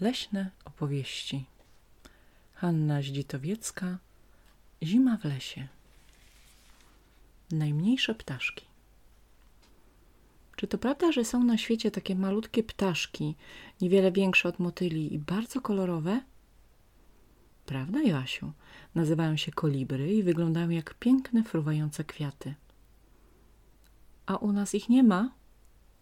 Leśne opowieści. Hanna Zdzitowiecka. Zima w lesie. Najmniejsze ptaszki. Czy to prawda, że są na świecie takie malutkie ptaszki, niewiele większe od motyli i bardzo kolorowe? Prawda, Joasiu? Nazywają się kolibry i wyglądają jak piękne, fruwające kwiaty. A u nas ich nie ma?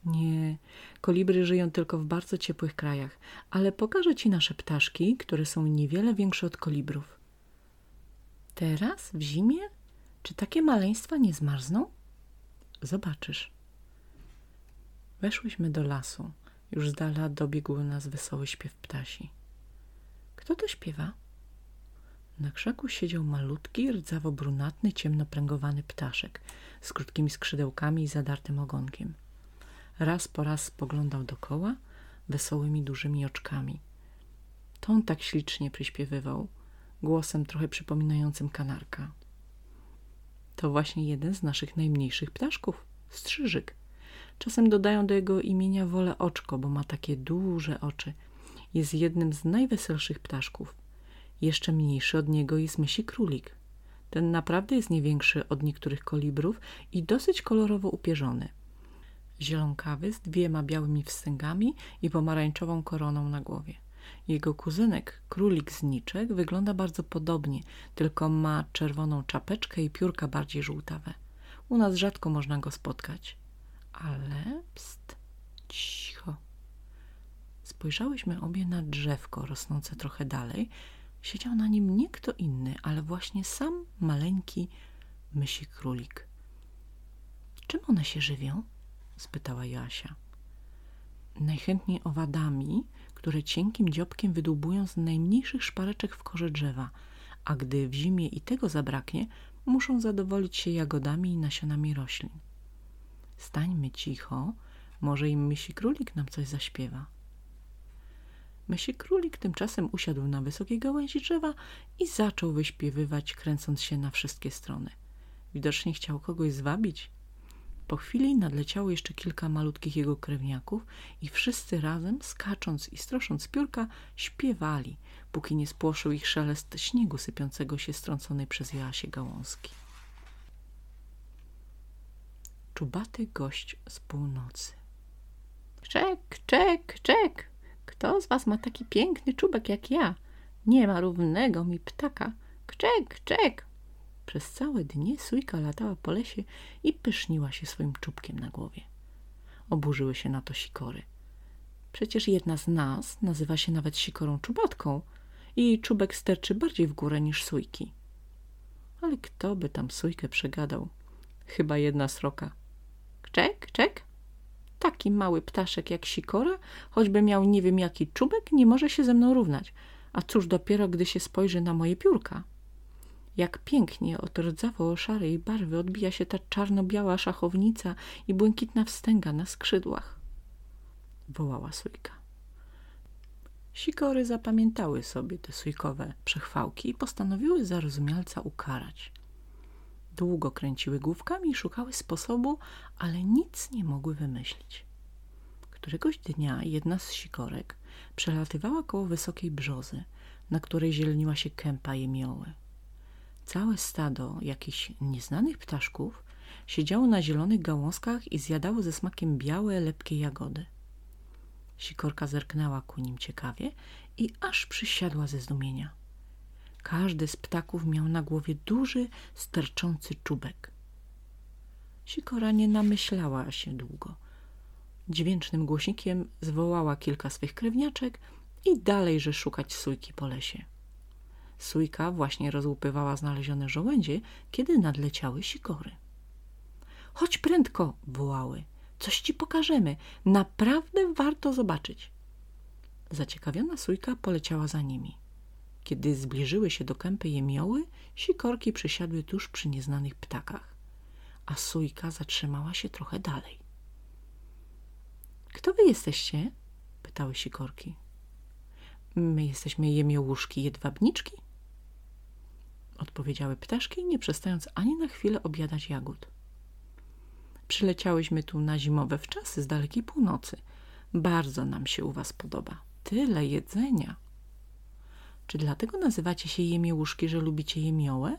Nie, kolibry żyją tylko w bardzo ciepłych krajach, ale pokażę ci nasze ptaszki, które są niewiele większe od kolibrów. Teraz, w zimie? Czy takie maleństwa nie zmarzną? Zobaczysz. Weszłyśmy do lasu. Już z dala dobiegł nas wesoły śpiew ptasi. Kto to śpiewa? Na krzaku siedział malutki, rdzawo-brunatny, ciemnopręgowany ptaszek z krótkimi skrzydełkami i zadartym ogonkiem. Raz po raz spoglądał dokoła wesołymi, dużymi oczkami. To on tak ślicznie przyśpiewywał, głosem trochę przypominającym kanarka. To właśnie jeden z naszych najmniejszych ptaszków, strzyżyk. Czasem dodają do jego imienia wolę oczko, bo ma takie duże oczy. Jest jednym z najweselszych ptaszków. Jeszcze mniejszy od niego jest mysi królik. Ten naprawdę jest nie większy od niektórych kolibrów i dosyć kolorowo upierzony zielonkawy z dwiema białymi wstęgami i pomarańczową koroną na głowie. Jego kuzynek, królik zniczek, wygląda bardzo podobnie, tylko ma czerwoną czapeczkę i piórka bardziej żółtawe. U nas rzadko można go spotkać. Ale pst, cicho. Spojrzałyśmy obie na drzewko rosnące trochę dalej. Siedział na nim nie kto inny, ale właśnie sam maleńki mysi królik. Czym one się żywią? Spytała Jasia. Najchętniej owadami, które cienkim dziobkiem wydłubują z najmniejszych szpareczek w korze drzewa, a gdy w zimie i tego zabraknie, muszą zadowolić się jagodami i nasionami roślin. Stańmy cicho, może im myśli królik nam coś zaśpiewa. Myśli królik tymczasem usiadł na wysokiej gałęzi drzewa i zaczął wyśpiewywać, kręcąc się na wszystkie strony. Widocznie chciał kogoś zwabić, po chwili nadleciało jeszcze kilka malutkich jego krewniaków i wszyscy razem, skacząc i strosząc piórka, śpiewali, póki nie spłoszył ich szelest śniegu sypiącego się strąconej przez Joasię gałązki. Czubaty gość z północy. Czek, czek, czek! Kto z was ma taki piękny czubek jak ja? Nie ma równego mi ptaka. Kczek, czek! Przez całe dnie sójka latała po lesie i pyszniła się swoim czubkiem na głowie. Oburzyły się na to sikory. Przecież jedna z nas nazywa się nawet sikorą czubatką i jej czubek sterczy bardziej w górę niż sójki. Ale kto by tam sójkę przegadał? Chyba jedna sroka. Czek, czek? Taki mały ptaszek jak sikora, choćby miał nie wiem jaki czubek, nie może się ze mną równać. A cóż dopiero, gdy się spojrzy na moje piórka? Jak pięknie od rdzawo-szarej barwy odbija się ta czarno-biała szachownica i błękitna wstęga na skrzydłach. Wołała sójka. Sikory zapamiętały sobie te sójkowe przechwałki i postanowiły zarozumialca ukarać. Długo kręciły główkami i szukały sposobu, ale nic nie mogły wymyślić. Któregoś dnia jedna z sikorek przelatywała koło wysokiej brzozy, na której zieleniła się kępa jemioły. Całe stado jakichś nieznanych ptaszków siedziało na zielonych gałązkach i zjadało ze smakiem białe, lepkie jagody. Sikorka zerknęła ku nim ciekawie i aż przysiadła ze zdumienia. Każdy z ptaków miał na głowie duży, sterczący czubek. Sikora nie namyślała się długo. Dźwięcznym głośnikiem zwołała kilka swych krewniaczek i dalejże szukać sójki po lesie. Sójka właśnie rozłupywała znalezione żołędzie, kiedy nadleciały sikory. Chodź prędko, wołały. Coś ci pokażemy. Naprawdę warto zobaczyć. Zaciekawiona sójka poleciała za nimi. Kiedy zbliżyły się do kępy jemioły, sikorki przysiadły tuż przy nieznanych ptakach, a sójka zatrzymała się trochę dalej. Kto wy jesteście? pytały sikorki. My jesteśmy jemiołuszki jedwabniczki, odpowiedziały ptaszki, nie przestając ani na chwilę objadać jagód. Przyleciałyśmy tu na zimowe wczasy z dalekiej północy. Bardzo nam się u was podoba. tyle jedzenia. Czy dlatego nazywacie się jemiołuszki, że lubicie jemiołę?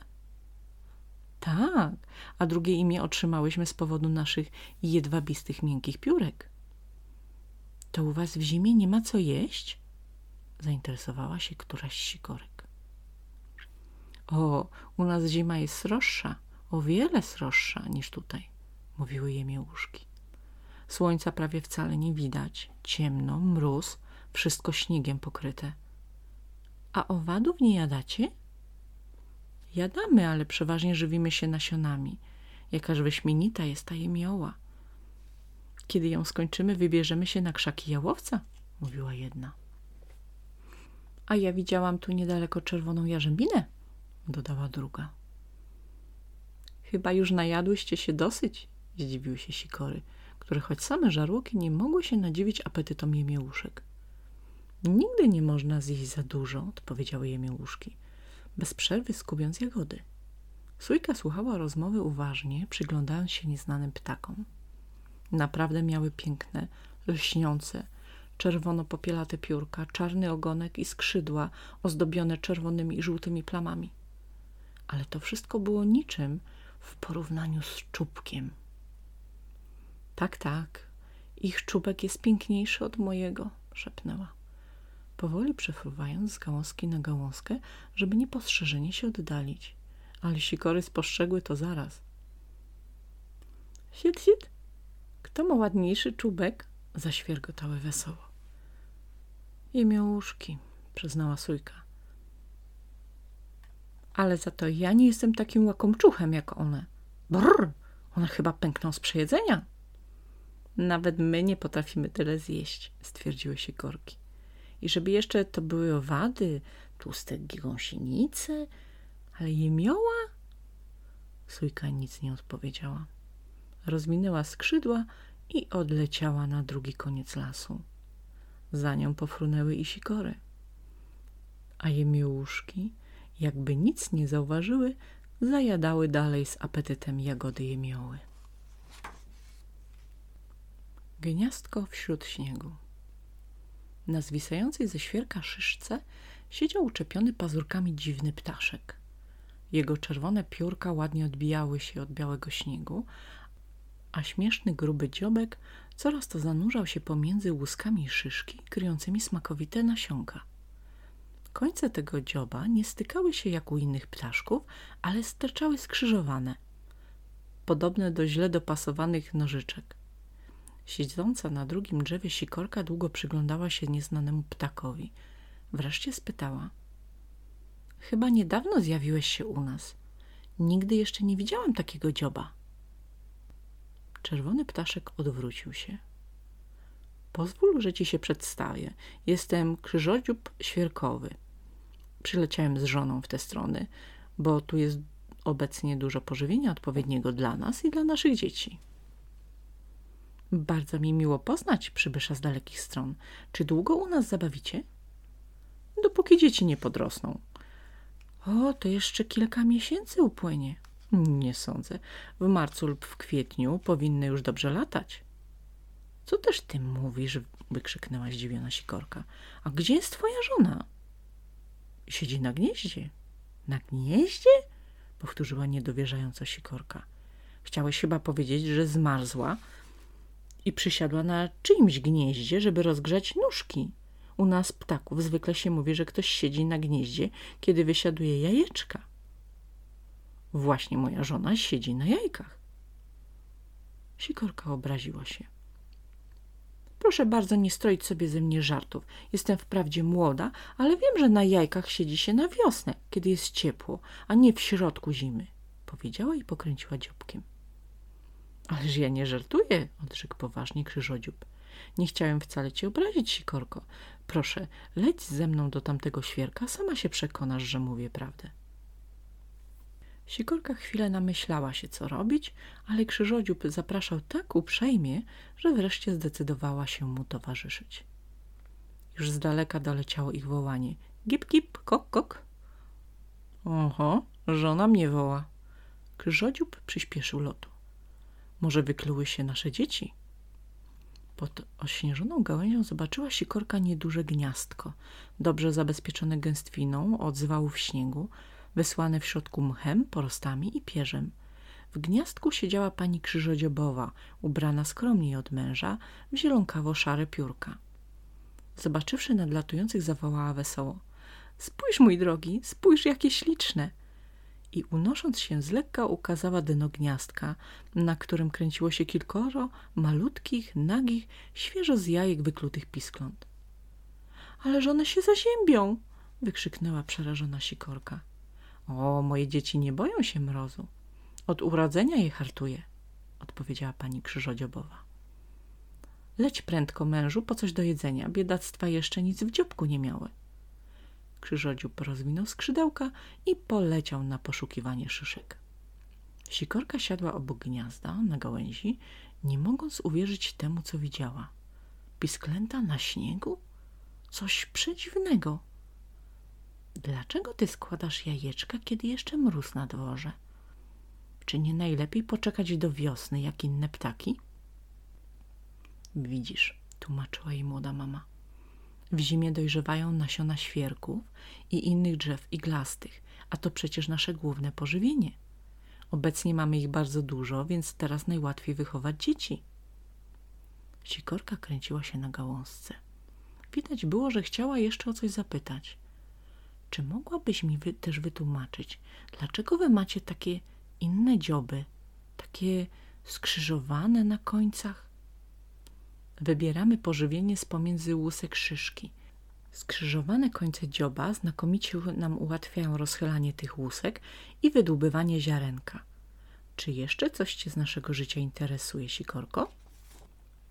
Tak, a drugie imię otrzymałyśmy z powodu naszych jedwabistych miękkich piórek. To u was w zimie nie ma co jeść? Zainteresowała się któraś sikorek. O, u nas zima jest sroższa, o wiele sroższa niż tutaj, mówiły jemiołuszki. Słońca prawie wcale nie widać, ciemno, mróz, wszystko śniegiem pokryte. A owadów nie jadacie? Jadamy, ale przeważnie żywimy się nasionami. Jakaż wyśmienita jest ta jemioła. Kiedy ją skończymy, wybierzemy się na krzaki jałowca, mówiła jedna. A ja widziałam tu niedaleko czerwoną jarzębinę, dodała druga. Chyba już najadłyście się dosyć, zdziwiły się sikory, które choć same żarłoki nie mogły się nadziwić apetytom jemiołuszek. Nigdy nie można zjeść za dużo, odpowiedziały jemiołuszki, bez przerwy skubiąc jagody. Sójka słuchała rozmowy uważnie, przyglądając się nieznanym ptakom. Naprawdę miały piękne, lśniące, czerwono-popielate piórka, czarny ogonek i skrzydła ozdobione czerwonymi i żółtymi plamami. Ale to wszystko było niczym w porównaniu z czubkiem. Tak, tak, ich czubek jest piękniejszy od mojego, szepnęła. Powoli przefruwając z gałązki na gałązkę, żeby niepostrzeżenie się oddalić. Ale sikory spostrzegły to zaraz. Sit, sit, kto ma ładniejszy czubek? Zaświergotały wesoło. I łóżki, przyznała Sójka. Ale za to ja nie jestem takim łakomczuchem jak one. Brr, one chyba pękną z przejedzenia. Nawet my nie potrafimy tyle zjeść, stwierdziły się korki. I żeby jeszcze to były owady, tłuste gąsienice, ale jemioła? Sójka nic nie odpowiedziała. Rozwinęła skrzydła i odleciała na drugi koniec lasu. Za nią pofrunęły i sikory. A jemiołuszki, jakby nic nie zauważyły, zajadały dalej z apetytem jagody jemioły. Gniazdko wśród śniegu. Na zwisającej ze świerka szyszce siedział uczepiony pazurkami dziwny ptaszek. Jego czerwone piórka ładnie odbijały się od białego śnigu, a śmieszny gruby dziobek coraz to zanurzał się pomiędzy łuskami szyszki kryjącymi smakowite nasionka. Końce tego dzioba nie stykały się jak u innych ptaszków, ale sterczały skrzyżowane, podobne do źle dopasowanych nożyczek. Siedząca na drugim drzewie sikorka długo przyglądała się nieznanemu ptakowi. Wreszcie spytała. Chyba niedawno zjawiłeś się u nas. Nigdy jeszcze nie widziałam takiego dzioba. Czerwony ptaszek odwrócił się. Pozwól, że ci się przedstawię. Jestem krzyżodziób świerkowy. Przyleciałem z żoną w te strony, bo tu jest obecnie dużo pożywienia odpowiedniego dla nas i dla naszych dzieci. Bardzo mi miło poznać przybysza z dalekich stron. Czy długo u nas zabawicie? Dopóki dzieci nie podrosną. O, to jeszcze kilka miesięcy upłynie. Nie sądzę. W marcu lub w kwietniu powinny już dobrze latać. Co też ty mówisz? wykrzyknęła zdziwiona sikorka. A gdzie jest twoja żona? Siedzi na gnieździe. Na gnieździe? Powtórzyła niedowierzająco sikorka. Chciałeś chyba powiedzieć, że zmarzła i przysiadła na czyimś gnieździe, żeby rozgrzać nóżki. U nas ptaków zwykle się mówi, że ktoś siedzi na gnieździe, kiedy wysiaduje jajeczka. Właśnie moja żona siedzi na jajkach. Sikorka obraziła się. Proszę bardzo nie stroić sobie ze mnie żartów. Jestem wprawdzie młoda, ale wiem, że na jajkach siedzi się na wiosnę, kiedy jest ciepło, a nie w środku zimy, powiedziała i pokręciła dziobkiem. Ależ ja nie żartuję, odrzekł poważnie krzyżodziób. Nie chciałem wcale cię obrazić, Sikorko. Proszę, leć ze mną do tamtego świerka, sama się przekonasz, że mówię prawdę. Sikorka chwilę namyślała się, co robić, ale krzyżodziób zapraszał tak uprzejmie, że wreszcie zdecydowała się mu towarzyszyć. Już z daleka doleciało ich wołanie. Gip, gip, kok, kok. Oho, żona mnie woła. Krzyżodziób przyspieszył lotu. Może wykluły się nasze dzieci? Pod ośnieżoną gałęzią zobaczyła sikorka nieduże gniazdko, dobrze zabezpieczone gęstwiną od zwałów śniegu, wysłane w środku mchem, porostami i pierzem. W gniazdku siedziała pani krzyżodziobowa, ubrana skromniej od męża, w zielonkawo-szare piórka. Zobaczywszy nadlatujących, zawołała wesoło. Spójrz, mój drogi, spójrz, jakie śliczne! I unosząc się z lekka ukazała dno gniazdka, na którym kręciło się kilkoro malutkich, nagich, świeżo z jajek wyklutych piskląt. Ależ one się zaziębią! wykrzyknęła przerażona sikorka. O, moje dzieci nie boją się mrozu. Od urodzenia je hartuje, odpowiedziała pani krzyżodziobowa. Leć prędko, mężu, po coś do jedzenia. Biedactwa jeszcze nic w dzióbku nie miały. Krzyżodziób rozwinął skrzydełka i poleciał na poszukiwanie szyszek. Sikorka siadła obok gniazda na gałęzi, nie mogąc uwierzyć temu, co widziała. Pisklęta na śniegu? Coś przedziwnego. Dlaczego ty składasz jajeczka, kiedy jeszcze mróz na dworze? Czy nie najlepiej poczekać do wiosny, jak inne ptaki? Widzisz, tłumaczyła jej młoda mama. W zimie dojrzewają nasiona świerków i innych drzew iglastych, a to przecież nasze główne pożywienie. Obecnie mamy ich bardzo dużo, więc teraz najłatwiej wychować dzieci. Sikorka kręciła się na gałązce. Widać było, że chciała jeszcze o coś zapytać. Czy mogłabyś mi wy też wytłumaczyć, dlaczego wy macie takie inne dzioby, takie skrzyżowane na końcach? Wybieramy pożywienie z pomiędzy łusek szyszki. Skrzyżowane końce dzioba znakomicie nam ułatwiają rozchylanie tych łusek i wydłubywanie ziarenka. Czy jeszcze coś cię z naszego życia interesuje, Sikorko?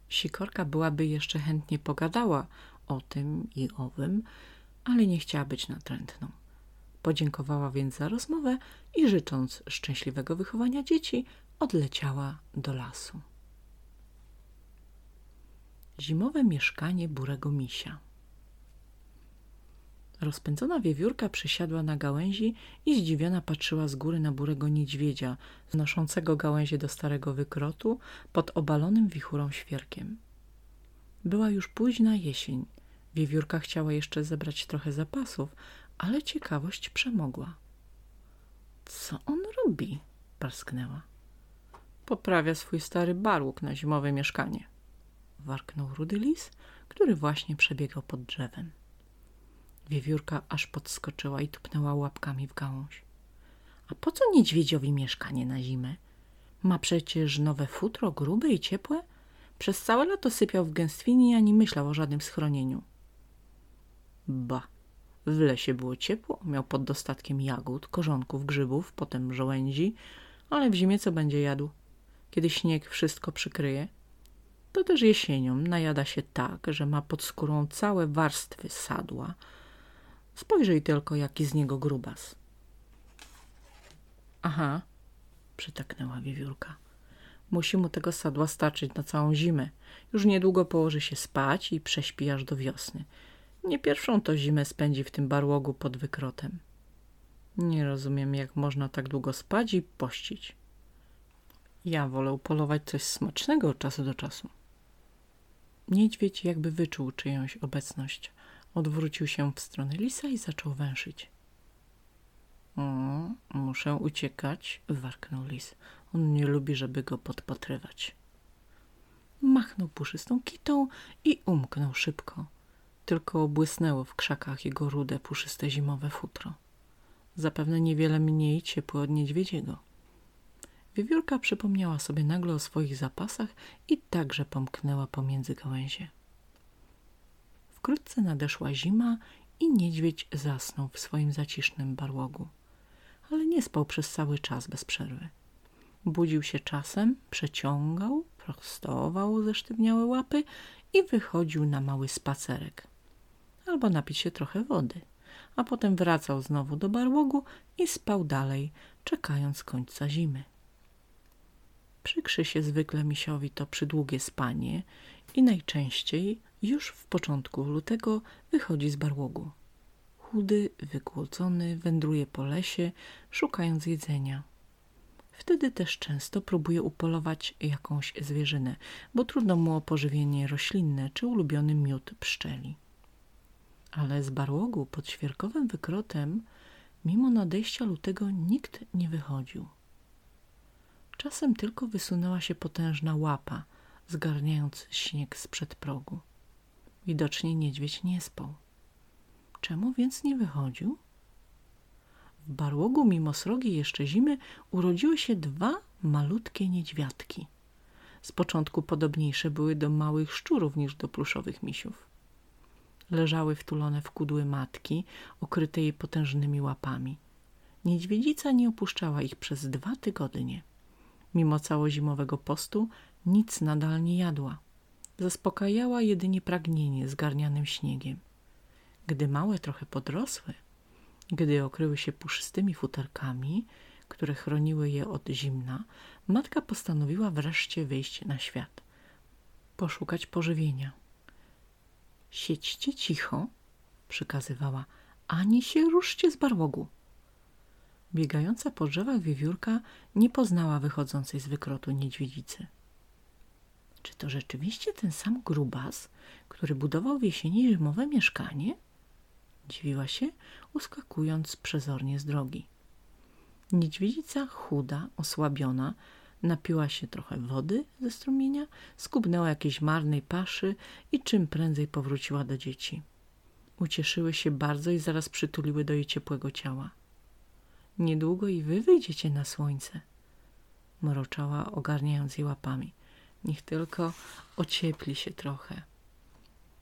Sikorka byłaby jeszcze chętnie pogadała o tym i owym, ale nie chciała być natrętną. Podziękowała więc za rozmowę i życząc szczęśliwego wychowania dzieci, odleciała do lasu. Zimowe mieszkanie burego misia Rozpędzona wiewiórka przysiadła na gałęzi i zdziwiona patrzyła z góry na burego niedźwiedzia, znoszącego gałęzie do starego wykrotu pod obalonym wichurą świerkiem. Była już późna jesień. Wiewiórka chciała jeszcze zebrać trochę zapasów, ale ciekawość przemogła. Co on robi? parsknęła. Poprawia swój stary barłuk na zimowe mieszkanie. Warknął rudy lis, który właśnie przebiegał pod drzewem. Wiewiórka aż podskoczyła i tupnęła łapkami w gałąź. A po co niedźwiedziowi mieszkanie na zimę? Ma przecież nowe futro, grube i ciepłe. Przez całe lato sypiał w gęstwinie ani myślał o żadnym schronieniu. Ba, w lesie było ciepło, miał pod dostatkiem jagód, korzonków, grzybów, potem żołędzi, ale w zimie co będzie jadł? Kiedy śnieg wszystko przykryje? To też jesienią najada się tak, że ma pod skórą całe warstwy sadła. Spojrzyj tylko, jaki z niego grubas. Aha, przytaknęła wiewiórka. Musi mu tego sadła starczyć na całą zimę. Już niedługo położy się spać i prześpi aż do wiosny. Nie pierwszą to zimę spędzi w tym barłogu pod wykrotem. Nie rozumiem, jak można tak długo spać i pościć. Ja wolę polować coś smacznego od czasu do czasu. Niedźwiedź jakby wyczuł czyjąś obecność. Odwrócił się w stronę lisa i zaczął węszyć. Muszę uciekać, warknął lis. On nie lubi, żeby go podpatrywać. Machnął puszystą kitą i umknął szybko tylko błysnęło w krzakach jego rude, puszyste zimowe futro. Zapewne niewiele mniej ciepłe od niedźwiedziego. Wiewiórka przypomniała sobie nagle o swoich zapasach i także pomknęła pomiędzy gałęzie. Wkrótce nadeszła zima i niedźwiedź zasnął w swoim zacisznym barłogu. Ale nie spał przez cały czas bez przerwy. Budził się czasem, przeciągał, prostował ze sztywniałe łapy i wychodził na mały spacerek albo napić się trochę wody, a potem wracał znowu do barłogu i spał dalej, czekając końca zimy. Przykrzy się zwykle misiowi to przydługie spanie i najczęściej już w początku lutego wychodzi z barłogu. Chudy, wygłodzony, wędruje po lesie, szukając jedzenia. Wtedy też często próbuje upolować jakąś zwierzynę, bo trudno mu o pożywienie roślinne czy ulubiony miód pszczeli. Ale z barłogu pod świerkowym wykrotem, mimo nadejścia lutego, nikt nie wychodził. Czasem tylko wysunęła się potężna łapa, zgarniając śnieg sprzed progu. Widocznie niedźwiedź nie spał. Czemu więc nie wychodził? W barłogu mimo srogiej jeszcze zimy urodziły się dwa malutkie niedźwiadki. Z początku podobniejsze były do małych szczurów niż do pluszowych misiów. Leżały wtulone w kudły matki, okryte jej potężnymi łapami. Niedźwiedzica nie opuszczała ich przez dwa tygodnie. Mimo całozimowego postu nic nadal nie jadła. Zaspokajała jedynie pragnienie zgarnianym śniegiem. Gdy małe trochę podrosły, gdy okryły się puszystymi futerkami, które chroniły je od zimna, matka postanowiła wreszcie wyjść na świat, poszukać pożywienia. Siedźcie cicho, przykazywała, ani się ruszcie z barłogu. Biegająca po drzewach wiewiórka nie poznała wychodzącej z wykrotu niedźwiedzicy. Czy to rzeczywiście ten sam grubas, który budował w jesieni zimowe mieszkanie? Dziwiła się, uskakując przezornie z drogi. Niedźwiedzica, chuda, osłabiona, napiła się trochę wody ze strumienia, skubnęła jakiejś marnej paszy i czym prędzej powróciła do dzieci. Ucieszyły się bardzo i zaraz przytuliły do jej ciepłego ciała. Niedługo i wy wyjdziecie na słońce, mroczała, ogarniając jej łapami. Niech tylko ociepli się trochę.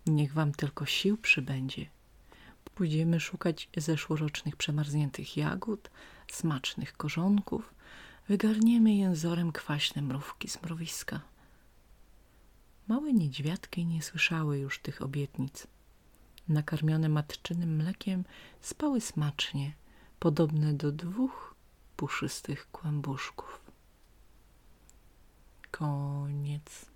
Niech wam tylko sił przybędzie. Pójdziemy szukać zeszłorocznych przemarzniętych jagód, smacznych korzonków, wygarniemy jęzorem kwaśne mrówki z mrowiska. Małe niedźwiadki nie słyszały już tych obietnic. Nakarmione matczynym mlekiem spały smacznie, podobne do dwóch puszystych kłębuszków. Koniec.